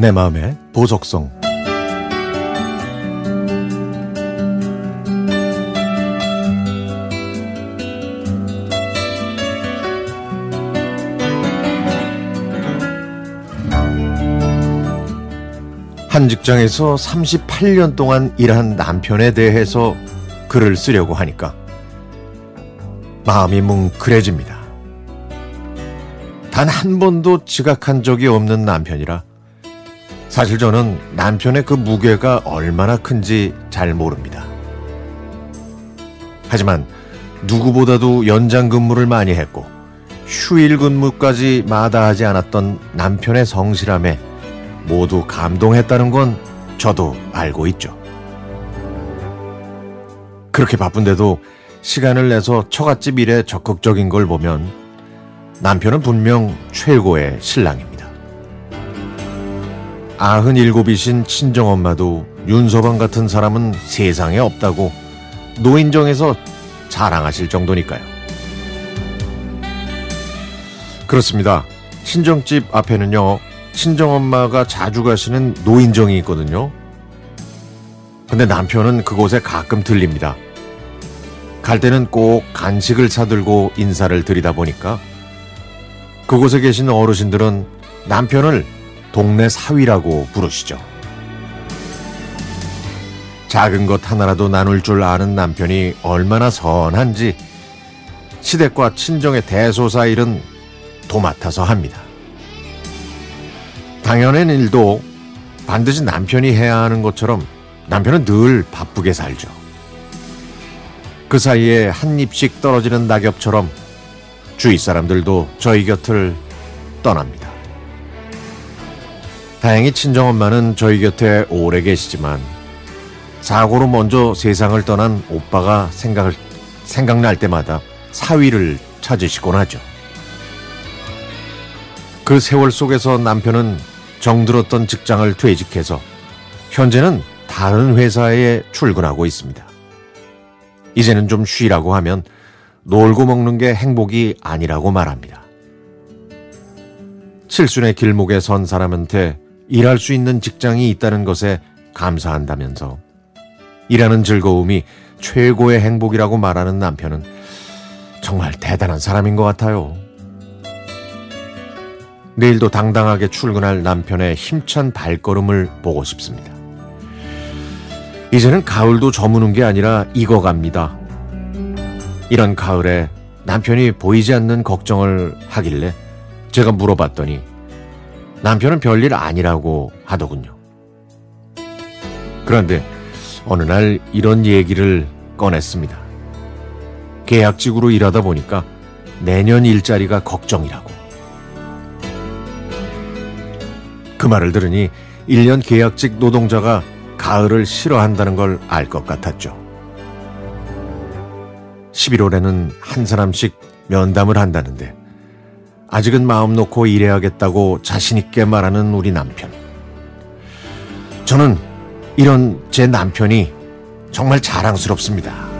내 마음의 보석성 한 직장에서 38년 동안 일한 남편에 대해서 글을 쓰려고 하니까 마음이 뭉클해집니다. 단 한 번도 지각한 적이 없는 남편이라 사실 저는 남편의 그 무게가 얼마나 큰지 잘 모릅니다. 하지만 누구보다도 연장 근무를 많이 했고 휴일 근무까지 마다하지 않았던 남편의 성실함에 모두 감동했다는 건 저도 알고 있죠. 그렇게 바쁜데도 시간을 내서 처갓집 일에 적극적인 걸 보면 남편은 분명 최고의 신랑입니다. 아흔 일곱이신 친정엄마도 윤서방 같은 사람은 세상에 없다고 노인정에서 자랑하실 정도니까요. 그렇습니다. 친정집 앞에는요, 친정엄마가 자주 가시는 노인정이 있거든요. 근데 남편은 그곳에 가끔 들립니다. 갈 때는 꼭 간식을 사들고 인사를 드리다 보니까 그곳에 계신 어르신들은 남편을 동네 사위라고 부르시죠. 작은 것 하나라도 나눌 줄 아는 남편이 얼마나 선한지 시댁과 친정의 대소사 일은 도맡아서 합니다. 당연한 일도 반드시 남편이 해야 하는 것처럼 남편은 늘 바쁘게 살죠. 그 사이에 한 입씩 떨어지는 낙엽처럼 주위 사람들도 저희 곁을 떠납니다. 다행히 친정엄마는 저희 곁에 오래 계시지만 사고로 먼저 세상을 떠난 오빠가 생각을, 생각날 때마다 사위를 찾으시곤 하죠. 그 세월 속에서 남편은 정들었던 직장을 퇴직해서 현재는 다른 회사에 출근하고 있습니다. 이제는 좀 쉬라고 하면 놀고 먹는 게 행복이 아니라고 말합니다. 칠순의 길목에 선 사람한테 일할 수 있는 직장이 있다는 것에 감사한다면서 일하는 즐거움이 최고의 행복이라고 말하는 남편은 정말 대단한 사람인 것 같아요. 내일도 당당하게 출근할 남편의 힘찬 발걸음을 보고 싶습니다. 이제는 가을도 저무는 게 아니라 익어갑니다. 이런 가을에 남편이 보이지 않는 걱정을 하길래 제가 물어봤더니 남편은 별일 아니라고 하더군요. 그런데 어느 날 이런 얘기를 꺼냈습니다. 계약직으로 일하다 보니까 내년 일자리가 걱정이라고. 그 말을 들으니 1년 계약직 노동자가 가을을 싫어한다는 걸 알 것 같았죠. 11월에는 한 사람씩 면담을 한다는데 아직은 마음 놓고 일해야겠다고 자신있게 말하는 우리 남편. 저는 이런 제 남편이 정말 자랑스럽습니다.